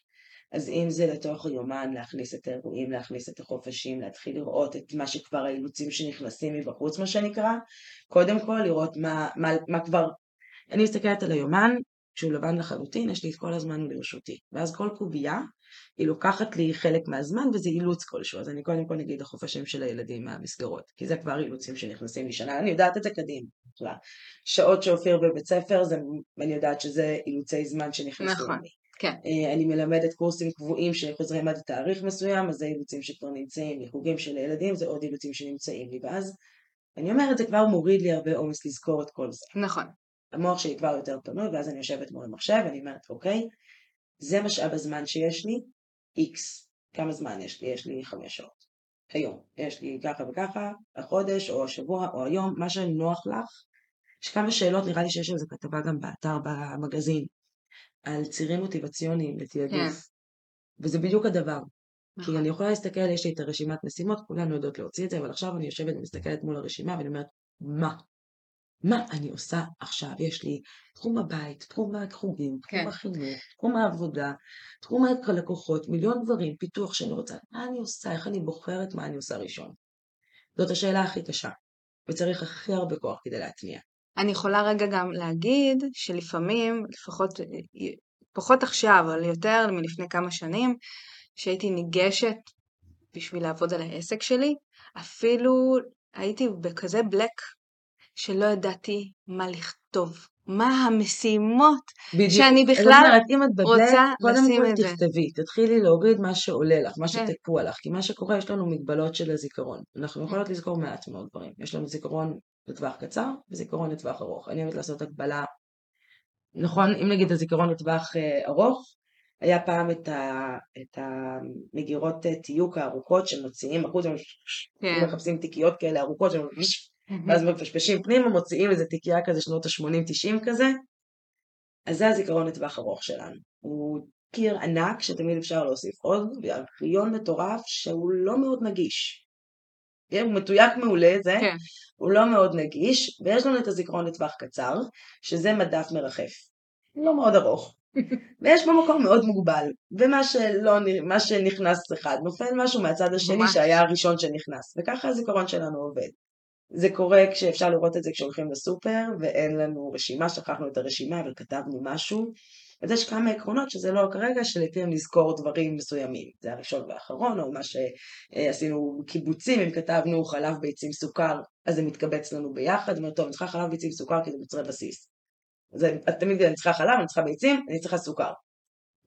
אז אם זה לתוך היומן להכניס את האירועים, להכניס את החופשים, להתחיל לראות את מה שכבר האילוצים שנכנסים מבחוץ מה שנקרא, קודם כל לראות מה, מה, מה כבר, אני מסתכלת על היומן שהוא לבן לחלוטין, יש לי את כל הזמן לרשותי. ואז כל קובייה, היא לוקחת לי חלק מהזמן וזה אילוץ כלשהו. אז אני קודם כל אגיד החופשים של הילדים מהמסגרות, כי זה כבר אילוצים שנכנסים לי שנה, אני יודעת את זה קדימה. שעות שאופיר בבית ספר, זה, אני יודעת שזה אילוצי זמן שנכנסו נכון, לי. כן. אה, אני מלמדת קורסים קבועים שחוזרים עד תאריך מסוים, אז זה אילוצים שכבר נמצאים לי. חוגים של ילדים זה עוד אילוצים שנמצאים לי. ואז אני אומרת, זה כבר מוריד לי הרבה עומס לזכור את כל זה. נכון. המוח שלי כבר יותר פנוי, ואז אני יושבת מול המחשב, ואני אומרת, אוקיי, זה משאב הזמן שיש לי, איקס. כמה זמן יש לי? יש לי חמש שעות. היום. יש לי ככה וככה, החודש, או השבוע, או היום, מה שנוח לך. יש כמה שאלות, נראה לי שיש על זה כתבה גם באתר, במגזין, על צירים מוטיבציוניים לתעדוף. כן. וזה בדיוק הדבר. כי נכון. אני יכולה להסתכל, יש לי את הרשימת משימות, כולנו יודעות להוציא את זה, אבל עכשיו אני יושבת ומסתכלת מול הרשימה ואני אומרת, מה? מה אני עושה עכשיו? יש לי תחום הבית, תחום החוגים, תחום כן. החינוך, תחום העבודה, תחום הלקוחות, מיליון דברים, פיתוח שאני רוצה. מה אני עושה? איך אני בוחרת מה אני עושה ראשון? זאת השאלה הכי קשה, וצריך הכי הרבה כוח כדי להטמיע. אני יכולה רגע גם להגיד שלפעמים, לפחות, פחות עכשיו, אבל יותר מלפני כמה שנים, שהייתי ניגשת בשביל לעבוד על העסק שלי, אפילו הייתי בכזה בלק שלא ידעתי מה לכתוב, מה המשימות בדיוק. שאני בכלל אומרת, אם את בבלק, רוצה קודם לשים כל את זה. תכתבי, תתחילי להוריד מה שעולה לך, מה כן. שתקוע לך, כי מה שקורה, יש לנו מגבלות של הזיכרון. אנחנו יכולות לזכור מעט מאוד דברים. יש לנו זיכרון לטווח קצר וזיכרון לטווח ארוך. אני אוהבת לעשות הקבלה, נכון, אם נגיד הזיכרון לטווח אה, ארוך, היה פעם את, ה, את המגירות אה, תיוק הארוכות שמוציאים החוצה, כן. מחפשים תיקיות כאלה ארוכות, שהם- ואז מפשפשים פנימה, מוציאים איזה תיקייה כזה שנות ה-80-90 כזה. אז זה הזיכרון לטווח ארוך שלנו. הוא קיר ענק שתמיד אפשר להוסיף עוד, וארכיון מטורף שהוא לא מאוד נגיש. כן, הוא מתויק מעולה זה, כן. הוא לא מאוד נגיש, ויש לנו את הזיכרון לטווח קצר, שזה מדף מרחף. לא מאוד ארוך. ויש בו מקום מאוד מוגבל, ומה שלא, מה שנכנס אחד, נופל משהו מהצד השני. שהיה הראשון שנכנס, וככה הזיכרון שלנו עובד. זה קורה כשאפשר לראות את זה כשהולכים לסופר ואין לנו רשימה, שכחנו את הרשימה אבל כתבנו משהו. אז יש כמה עקרונות שזה לא כרגע, שלפיהם נזכור דברים מסוימים. זה הראשון והאחרון, או מה שעשינו קיבוצים, אם כתבנו חלב ביצים סוכר, אז זה מתקבץ לנו ביחד, אומרת, טוב, אני צריכה חלב ביצים סוכר כי זה מוצרי בסיס. אז תמיד אני צריכה חלב, אני צריכה ביצים, אני צריכה סוכר.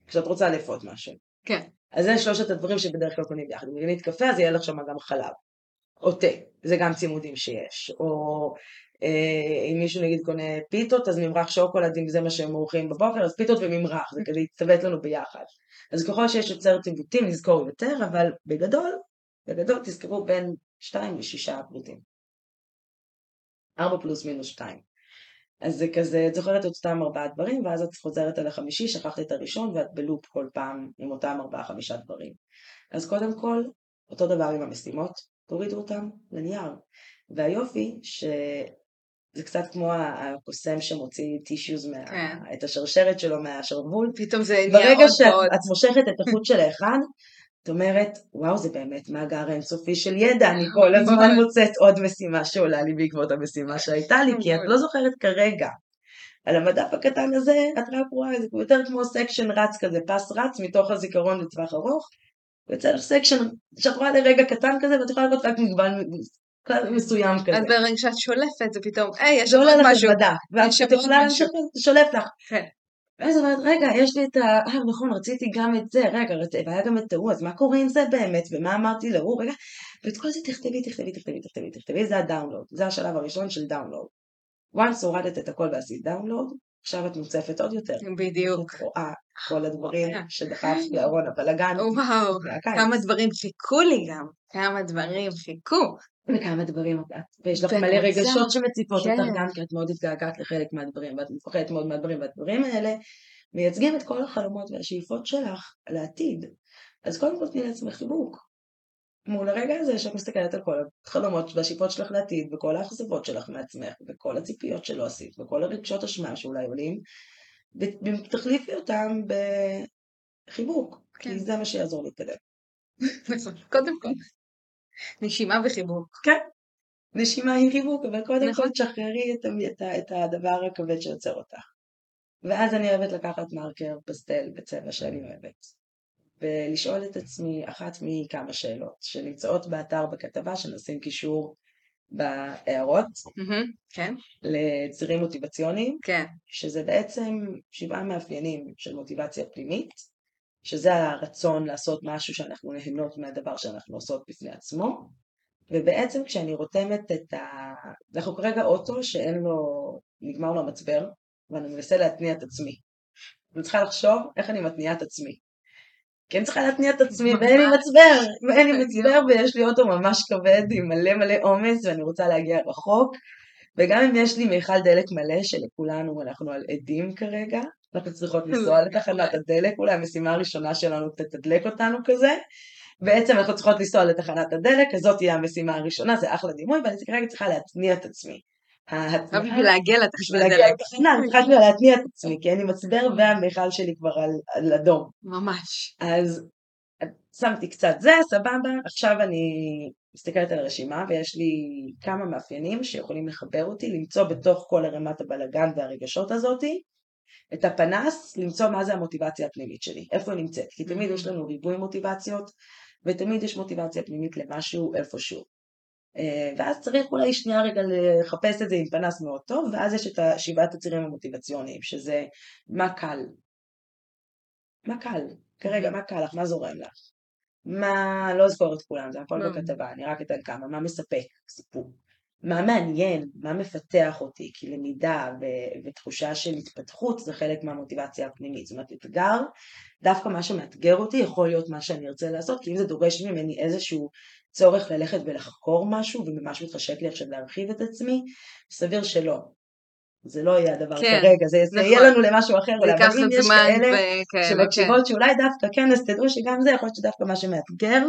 כשאת רוצה לאפות משהו. כן. אז זה שלושת הדברים שבדרך כלל קונים ביחד. אם קנית קפה, אז יהיה לך שם גם חלב. או תה, זה גם צימודים שיש. או אה, אם מישהו נגיד קונה פיתות, אז ממרח שוקולד, אם זה מה שהם מורחים בבוקר, אז פיתות וממרח, זה כדי להצטוות לנו ביחד. אז ככל שיש יותר ציוותים, נזכור יותר, אבל בגדול, בגדול תזכרו בין 2 ל-6 פריטים. 4 פלוס מינוס 2. אז זה כזה, את זוכרת את אותם ארבעה דברים, ואז את חוזרת על החמישי, שכחת את הראשון, ואת בלופ כל פעם עם אותם ארבעה חמישה דברים. אז קודם כל, אותו דבר עם המשימות, תורידו אותם לנייר. והיופי שזה קצת כמו הקוסם שמוציא טישיוז, מה... כן. את השרשרת שלו מהשרוול. פתאום זה נהיה ברגע עוד שאת ועוד. את מושכת את החוט של האחד, את אומרת, וואו, זה באמת מאגר אינסופי של ידע, אני כל הזמן ממש. מוצאת עוד משימה שעולה לי בעקבות המשימה שהייתה לי, כי את לא זוכרת כרגע. על המדף הקטן הזה, את רק רואה, זה יותר כמו section רץ כזה, פס רץ מתוך הזיכרון לטווח ארוך, ויוצא לך section שאת רואה לרגע קטן כזה, ואת יכולה לראות רק מגוון מסוים כזה. אז ברגע שאת שולפת זה פתאום, היי, יש זה עוד עולה לך משהו. למדע, ואת יכולה משהו. להמשיך, זה שולף לך. כן. ואז אומרת, רגע, יש לי את ה... אה, נכון, רציתי גם את זה, רגע, והיה גם את ההוא, אז מה קורה עם זה באמת, ומה אמרתי להוא, רגע, ואת כל זה תכתבי, תכתבי, תכתבי, תכתבי, תכתבי, זה ה download, זה השלב הראשון של download. once הורדת את הכל ועשית דאונלוד, עכשיו את מוצפת עוד יותר. בדיוק. את רואה כל הדברים שדחפת לארון הבלאגן. וואו. כמה דברים חיכו לי גם. כמה דברים חיכו. וכמה דברים את, ויש לך מלא רגשות שמציפות כן. אותך גם כי את מאוד התגעגעת לחלק מהדברים ואת מפחדת מאוד מהדברים והדברים האלה מייצגים את כל החלומות והשאיפות שלך לעתיד. אז קודם כל תני לעצמך חיבוק. מול הרגע הזה שאת מסתכלת על כל החלומות והשאיפות שלך לעתיד וכל האכזבות שלך מעצמך וכל הציפיות שלא עשית וכל הרגשות אשמה שאולי עולים ותחליפי אותם בחיבוק כן. כי זה מה שיעזור להתקדם. נכון. קודם כל. נשימה וחיבוק. נשימה היא חיבוק, אבל קודם נכון. כל תשחררי את, את, את הדבר הכבד שיוצר אותך. ואז אני אוהבת לקחת מרקר פסטל בצבע שאני אוהבת, ולשאול את עצמי אחת מכמה שאלות שנמצאות באתר בכתבה, שנשים קישור בהערות מהמם, כן, לצירים מוטיבציוניים, כן. שזה בעצם שבעה מאפיינים של מוטיבציה פנימית, שזה הרצון לעשות משהו שאנחנו נהנות מהדבר שאנחנו עושות בפני עצמו, ובעצם כשאני רותמת את ה... אנחנו כרגע אוטו שאין לו, נגמר לו המצבר, ואני מנסה להתניע את עצמי. אני צריכה לחשוב איך אני מתניעה את עצמי. כי אני צריכה להתניע את עצמי ואין לי מצבר, ואין לי מצבר ויש לי אוטו ממש כבד עם מלא מלא עומס ואני רוצה להגיע רחוק. וגם אם יש לי מיכל דלק מלא שלכולנו אנחנו על עדים כרגע, אנחנו צריכות לנסוע לתחנת הדלק, אולי המשימה הראשונה שלנו תתדלק אותנו כזה. בעצם אנחנו צריכות לנסוע לתחנת הדלק, אז זאת תהיה המשימה הראשונה, זה אחלה דימוי, ואני כרגע צריכה להתניע את עצמי. ההתנעה- בשביל להגיע בשביל לתחנת להגיע הדלק. לתחנה, אני צריכה להתניע את עצמי, כי לי מצבר והמיכל שלי כבר על, על אדום. ממש. אז שמתי קצת זה, סבבה, עכשיו אני מסתכלת על הרשימה ויש לי כמה מאפיינים שיכולים לחבר אותי, למצוא בתוך כל ערימת הבלגן והרגשות הזאתי את הפנס, למצוא מה זה המוטיבציה הפנימית שלי, איפה היא נמצאת, כי תמיד יש לנו ריבוי מוטיבציות ותמיד יש מוטיבציה פנימית למשהו איפשהו. אה, ואז צריך אולי שנייה רגע לחפש את זה עם פנס מאוד טוב, ואז יש את שבעת הצירים המוטיבציוניים, שזה מה קל. מה קל? כרגע, מה קל לך? מה זורם לך? מה, לא אזכור את כולם, זה הכל לא. בכתבה, אני רק אתן כמה, מה מספק, סיפור. מה מעניין, מה מפתח אותי, כי למידה ו- ותחושה של התפתחות זה חלק מהמוטיבציה הפנימית. זאת אומרת, אתגר, דווקא מה שמאתגר אותי יכול להיות מה שאני ארצה לעשות, כי אם זה דורש ממני איזשהו צורך ללכת ולחקור משהו, וממש מתחשק לי עכשיו להרחיב את עצמי, סביר שלא. זה לא יהיה הדבר כן, כרגע, זה, זה נכון. יהיה לנו למשהו אחר, אבל אם יש כאלה וכאלה, כן. שמקשיבות שאולי דווקא כן, אז תדעו שגם זה יכול להיות שדווקא מה שמאתגר,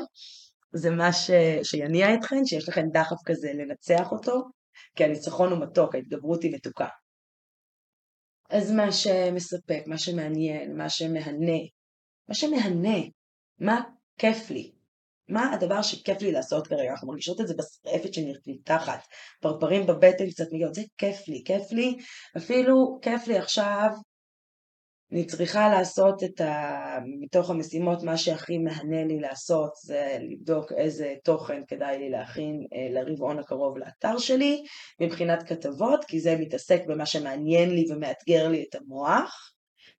זה מה ש... שיניע אתכן, שיש לכם דחף כזה לנצח אותו, כי הניצחון הוא מתוק, ההתגברות היא מתוקה. אז מה שמספק, מה שמעניין, מה שמהנה, מה שמהנה, מה כיף לי, מה הדבר שכיף לי לעשות כרגע, אנחנו מרגישות את זה בשרעפת שנרתחת, פרפרים בבטן קצת מגיעות, זה כיף לי, כיף לי, אפילו כיף לי עכשיו אני צריכה לעשות את ה... מתוך המשימות, מה שהכי מהנה לי לעשות זה לבדוק איזה תוכן כדאי לי להכין אה, לרבעון הקרוב לאתר שלי מבחינת כתבות, כי זה מתעסק במה שמעניין לי ומאתגר לי את המוח,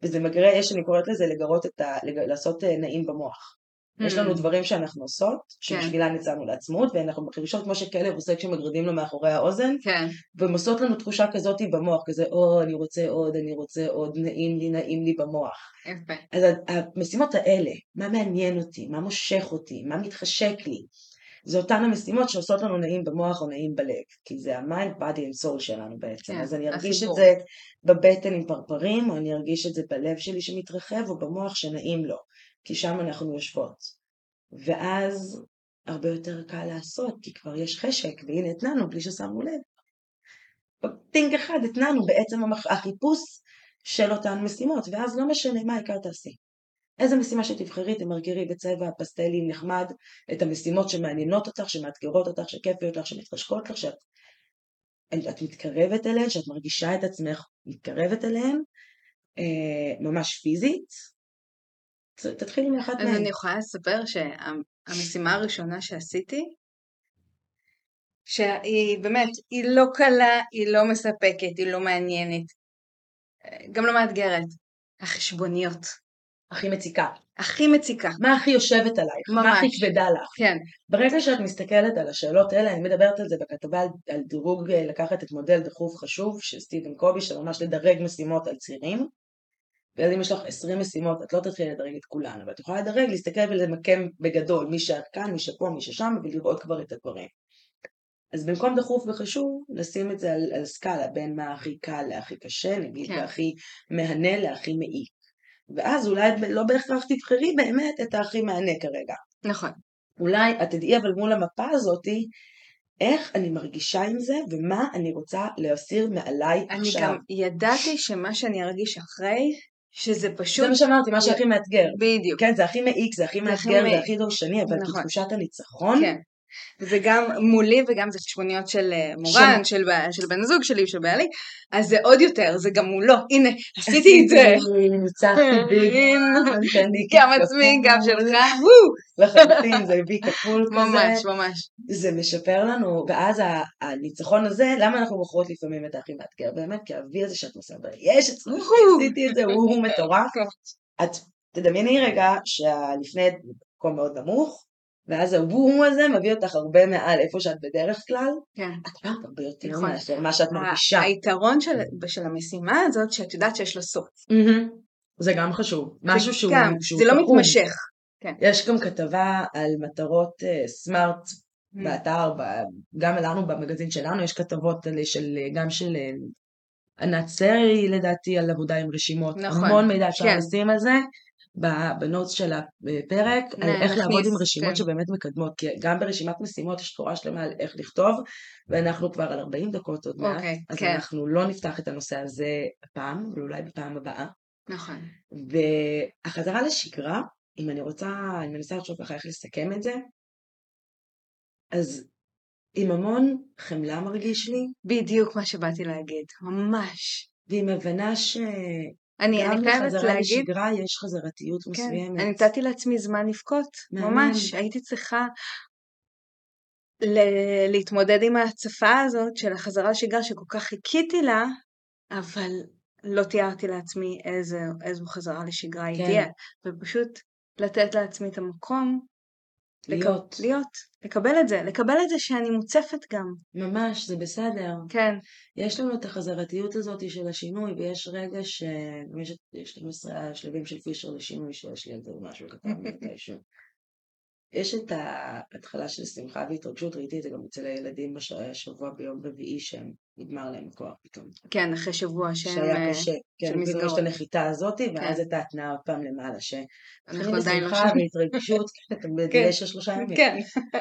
וזה מגרה, יש אני קוראת לזה לגרות את ה... לעשות אה, נעים במוח. יש לנו Hmm. דברים שאנחנו עושות, שבשבילן יצאנו לעצמאות, ואנחנו מרגישות כמו שכלב עושה כשמגרדים לו מאחורי האוזן, כן, והן עושות לנו תחושה כזאת במוח, כזה, או, אני רוצה עוד, אני רוצה עוד, נעים לי, נעים לי במוח. יפה. אז המשימות האלה, מה מעניין אותי, מה מושך אותי, מה מתחשק לי, זה אותן המשימות שעושות לנו נעים במוח או נעים בלב, כי זה ה mind, body and soul שלנו בעצם. כן, אז אני ארגיש את. זה בבטן עם פרפרים, או אני ארגיש את זה בלב שלי שמתרחב, או במוח שנעים לו, כי שם אנחנו יושבות. ואז הרבה יותר קל לעשות, כי כבר יש חשק, והנה התנענו בלי ששמנו לב. טינק אחד התנענו בעצם החיפוש של אותן משימות, ואז לא משנה מה העיקר תעשי. איזה משימה שתבחרי, תמרגרי בצבע פסטלי נחמד את המשימות שמעניינות אותך, שמאתגרות אותך, שכיפיות לך, שמתחשקות לך, שאת את מתקרבת אליהן, שאת מרגישה את עצמך מתקרבת אליהן, אה, ממש פיזית. תתחילי מאחת מהן. אז אני יכולה לספר שהמשימה הראשונה שעשיתי, שהיא באמת, היא לא קלה, היא לא מספקת, היא לא מעניינת, גם לא מאתגרת. החשבוניות. הכי מציקה. הכי מציקה. מה הכי יושבת עלייך? ממש. מה הכי כבדה לך? כן. ברגע שאת מסתכלת על השאלות האלה, אני מדברת על זה בכתבה על, על דירוג, אה, לקחת את מודל דחוף חשוב של סטיבן קובי, שממש לדרג משימות על צירים. ואז אם יש לך 20 משימות, את לא תתחילי לדרג את כולן, אבל את יכולה לדרג, להסתכל ולמקם בגדול, מי שאת כאן, מי שפה, מי ששם, ולראות כבר את הדברים. אז במקום דחוף וחשוב, נשים את זה על, על סקאלה, בין מה הכי קל להכי קשה, נגיד, כן. והכי מהנה להכי מעיק. ואז אולי לא בהכרח תבחרי באמת את הכי מהנה כרגע. נכון. אולי את תדעי אבל מול המפה הזאתי, איך אני מרגישה עם זה ומה אני רוצה להסיר מעליי אני עכשיו. אני גם ידעתי שמה שאני ארגיש אחרי, שזה פשוט... זה מה שאמרתי, מה שהכי מאתגר. בדיוק. כן, זה הכי מעיק, זה הכי מאתגר, זה הכי דורשני, אבל נכון. תחושת הניצחון, כן. זה גם מולי וגם זה חשבוניות של אה, מורן, של, של בן הזוג שלי, של בעלי, אז זה עוד יותר, זה גם מולו, הנה, עשיתי את זה. ניצחתי ביג. גם עצמי, גם שלך, לחלוטין, זה בי כפול כזה. ממש, ממש. זה משפר לנו, ואז הניצחון הזה, למה אנחנו בוחרות לפעמים את הכי מאתגר? באמת, כי האבי הזה שאת עושה, יש אצלנו, עשיתי את זה, הוא מטורף. את תדמייני רגע שלפני מקום מאוד נמוך, ואז הבום הזה מביא אותך הרבה מעל איפה שאת בדרך כלל, כן. את עברת הרבה יותר נכון. מאשר מה שאת מרגישה. היתרון של, של המשימה הזאת, שאת יודעת שיש לה סוף. זה גם חשוב, משהו שהוא, גם, שהוא זה לא מתמשך. כן. יש גם כתבה על מטרות uh, סמארט mm. באתר, גם לנו במגזין שלנו יש כתבות של, גם של אה, ענת סרי לדעתי על עבודה עם רשימות, נכון, המון מידע אפשר כן. לשים על זה, בנוטס של הפרק, על איך נכניס, לעבוד עם רשימות כן. שבאמת מקדמות, כי גם ברשימת משימות יש תורה שלמה על איך לכתוב, ואנחנו כבר על 40 דקות עוד מעט, אוקיי, אז כן. אנחנו לא נפתח את הנושא הזה הפעם, אבל אולי בפעם הבאה. נכון. והחזרה לשגרה, אם אני רוצה, אני מנסה לחשוב ככה איך לסכם את זה, אז עם המון חמלה מרגיש לי. בדיוק מה שבאתי להגיד, ממש. ועם הבנה ש... אני, אני חייבת להגיד... גם בחזרה לשגרה יש חזרתיות כן, מסוימת. אני נתתי לעצמי זמן לבכות, ממש. הייתי צריכה ל- להתמודד עם ההצפה הזאת של החזרה לשגרה שכל כך חיכיתי לה, אבל לא תיארתי לעצמי איזו, איזו חזרה לשגרה היא כן. תהיה. ופשוט לתת לעצמי את המקום להיות. לק... להיות, לקבל את זה, לקבל את זה שאני מוצפת גם. ממש, זה בסדר. כן. יש לנו את החזרתיות הזאת של השינוי, ויש רגע ש... יש 12 השלבים של פישר לשינוי, שיש לי על זה משהו קטן מתישהו. יש את ההתחלה של שמחה והתרגשות, ראיתי את זה גם אצל הילדים בשבוע ביום רביעי שהם נגמר להם כוח פתאום. כן, אחרי שבוע שהם... שהיה קשה, כן, פתאום יש את הנחיתה הזאת, ואז את ההתנאה עוד פעם למעלה, ש... אנחנו עדיין לא שם. והתרגשות, אתה בדילי של שלושה ימים. כן.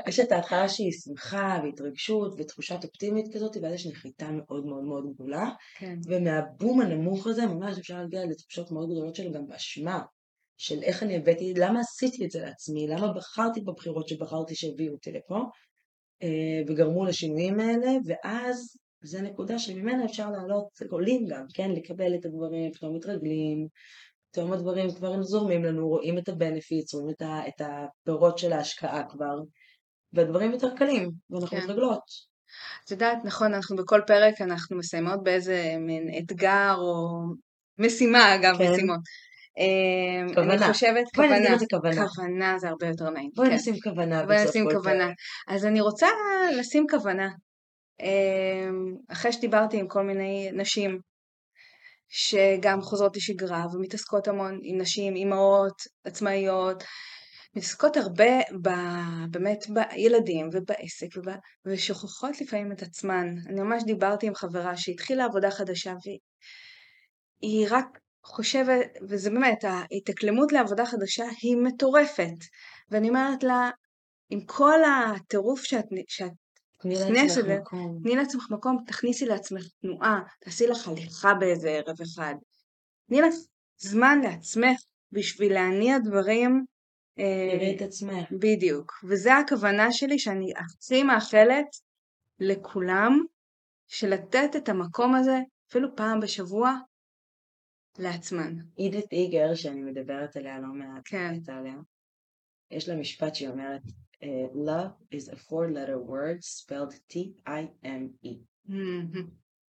יש את ההתחלה שהיא שמחה והתרגשות ותחושת אופטימית כזאת, ואז יש נחיתה מאוד מאוד מאוד גדולה. כן. ומהבום הנמוך הזה ממש אפשר להגיע לתחושות מאוד גדולות של גם באשמה. של איך אני הבאתי, למה עשיתי את זה לעצמי, למה בחרתי בבחירות שבחרתי שהביאו אותי לפה, אה, וגרמו לשינויים האלה, ואז זו נקודה שממנה אפשר לעלות, עולים גם, כן, לקבל את הדברים, פתאום מתרגלים, פתאום הדברים כבר זורמים לנו, רואים את הבנפיץ, רואים את, ה, את הפירות של ההשקעה כבר, והדברים יותר קלים, ואנחנו כן. מתרגלות. את יודעת, נכון, אנחנו בכל פרק אנחנו מסיימות באיזה מין אתגר או משימה, אגב, כן. משימות. אמ, כוונה. אני חושבת כוונה. בואי נשים כוונה. כוונה זה הרבה יותר נעים. בואי כן. נשים כוונה בואי נשים כוונה. אז אני רוצה לשים כוונה. אמ, אחרי שדיברתי עם כל מיני נשים שגם חוזרות לשגרה ומתעסקות המון עם נשים, אימהות, עצמאיות, מתעסקות הרבה ב, באמת בילדים ובעסק ובא, ושוכחות לפעמים את עצמן. אני ממש דיברתי עם חברה שהתחילה עבודה חדשה והיא רק חושבת, וזה באמת, ההתאקלמות לעבודה חדשה היא מטורפת. ואני אומרת לה, עם כל הטירוף שאת, שאת נכנסת. תני לעצמך מקום, תכניסי לעצמך תנועה, תעשי לך הליכה באיזה ערב אחד. תני לך זמן לעצמך בשביל להניע דברים. אה, תראי את עצמך. בדיוק. וזו הכוונה שלי שאני הכי מאחלת לכולם, של לתת את המקום הזה, אפילו פעם בשבוע, לעצמן. אידית איגר, שאני מדברת עליה לא מעט, כן. עליה, יש לה משפט שהיא אומרת, אה, Love is a four letter word spelled T-I-M-E.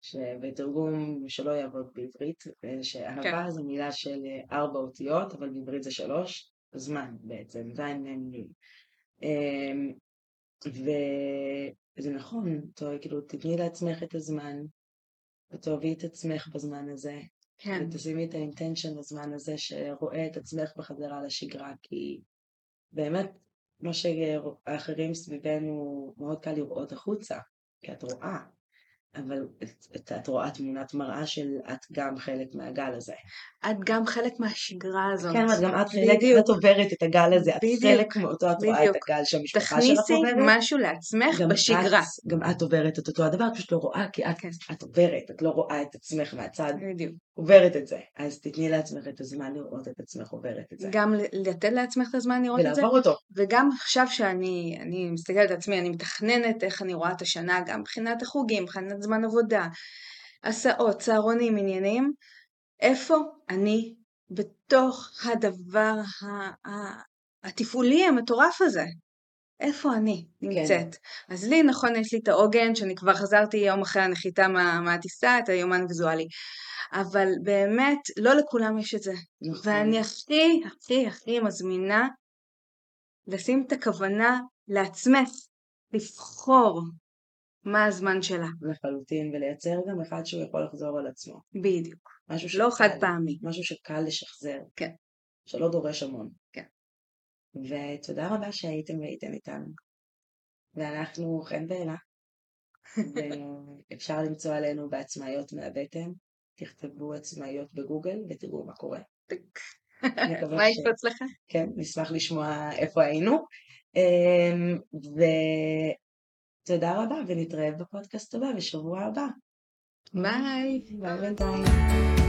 שבתרגום שלא יעבוד בעברית, אה, שאהבה כן. זו מילה של אה, ארבע אותיות, אבל בעברית זה שלוש, זמן בעצם, זין מ"מ. אמ, וזה נכון, כאילו תתני לעצמך את הזמן, ותאהבי את עצמך בזמן הזה, כן. ותשימי את האינטנשן לזמן הזה שרואה את עצמך בחזרה לשגרה, כי באמת, כמו שהאחרים סביבנו, מאוד קל לראות החוצה, כי את רואה, אבל את, את, את רואה תמונת מראה של את גם חלק מהגל הזה. את גם חלק מהשגרה הזאת. כן, אבל גם את חלק, בדיוק. את עוברת את הגל הזה, את בדיוק, חלק מאותו, את רואה את. הגל שהמשפחה שלך תכניסי עוברת. משהו לעצמך גם בשגרה. את, גם את עוברת את אותו הדבר, את פשוט לא רואה, כי את, כן. את עוברת, את לא רואה את עצמך מהצד, בדיוק. עוברת את זה. אז תתני לעצמך את הזמן לראות את עצמך עוברת את זה. גם לתת לעצמך את הזמן לראות את זה, ולעבור אותו. וגם עכשיו שאני אני מסתכלת על עצמי, אני מתכננת איך אני רואה את השנה, גם מבחינת החוגים, מבחינת זמן עבודה, הסעות, צהרונים, עניינים, איפה אני בתוך הדבר ה- התפעולי המטורף הזה? איפה אני נמצאת? אז לי, נכון, יש לי את העוגן, שאני כבר חזרתי יום אחרי הנחיתה מה- מהטיסה, את היומן ויזואלי. אבל באמת, לא לכולם יש את זה. נכון. ואני הכי, הכי, הכי מזמינה לשים את הכוונה לעצמך, לבחור מה הזמן שלה. לחלוטין, ולייצר גם אחד שהוא יכול לחזור על עצמו. בדיוק. משהו לא שקל, חד פעמי. משהו שקל לשחזר. כן. שלא דורש המון. ותודה רבה שהייתם והייתם איתנו. ואנחנו חן ואלה. ואפשר למצוא עלינו בעצמאיות מהבטן. תכתבו עצמאיות בגוגל ותראו מה קורה. מה יקפוץ לך? כן, נשמח לשמוע איפה היינו. אמ, ותודה רבה, ונתראה בפודקאסט הבא בשבוע הבא. ביי. ביי בינתיים.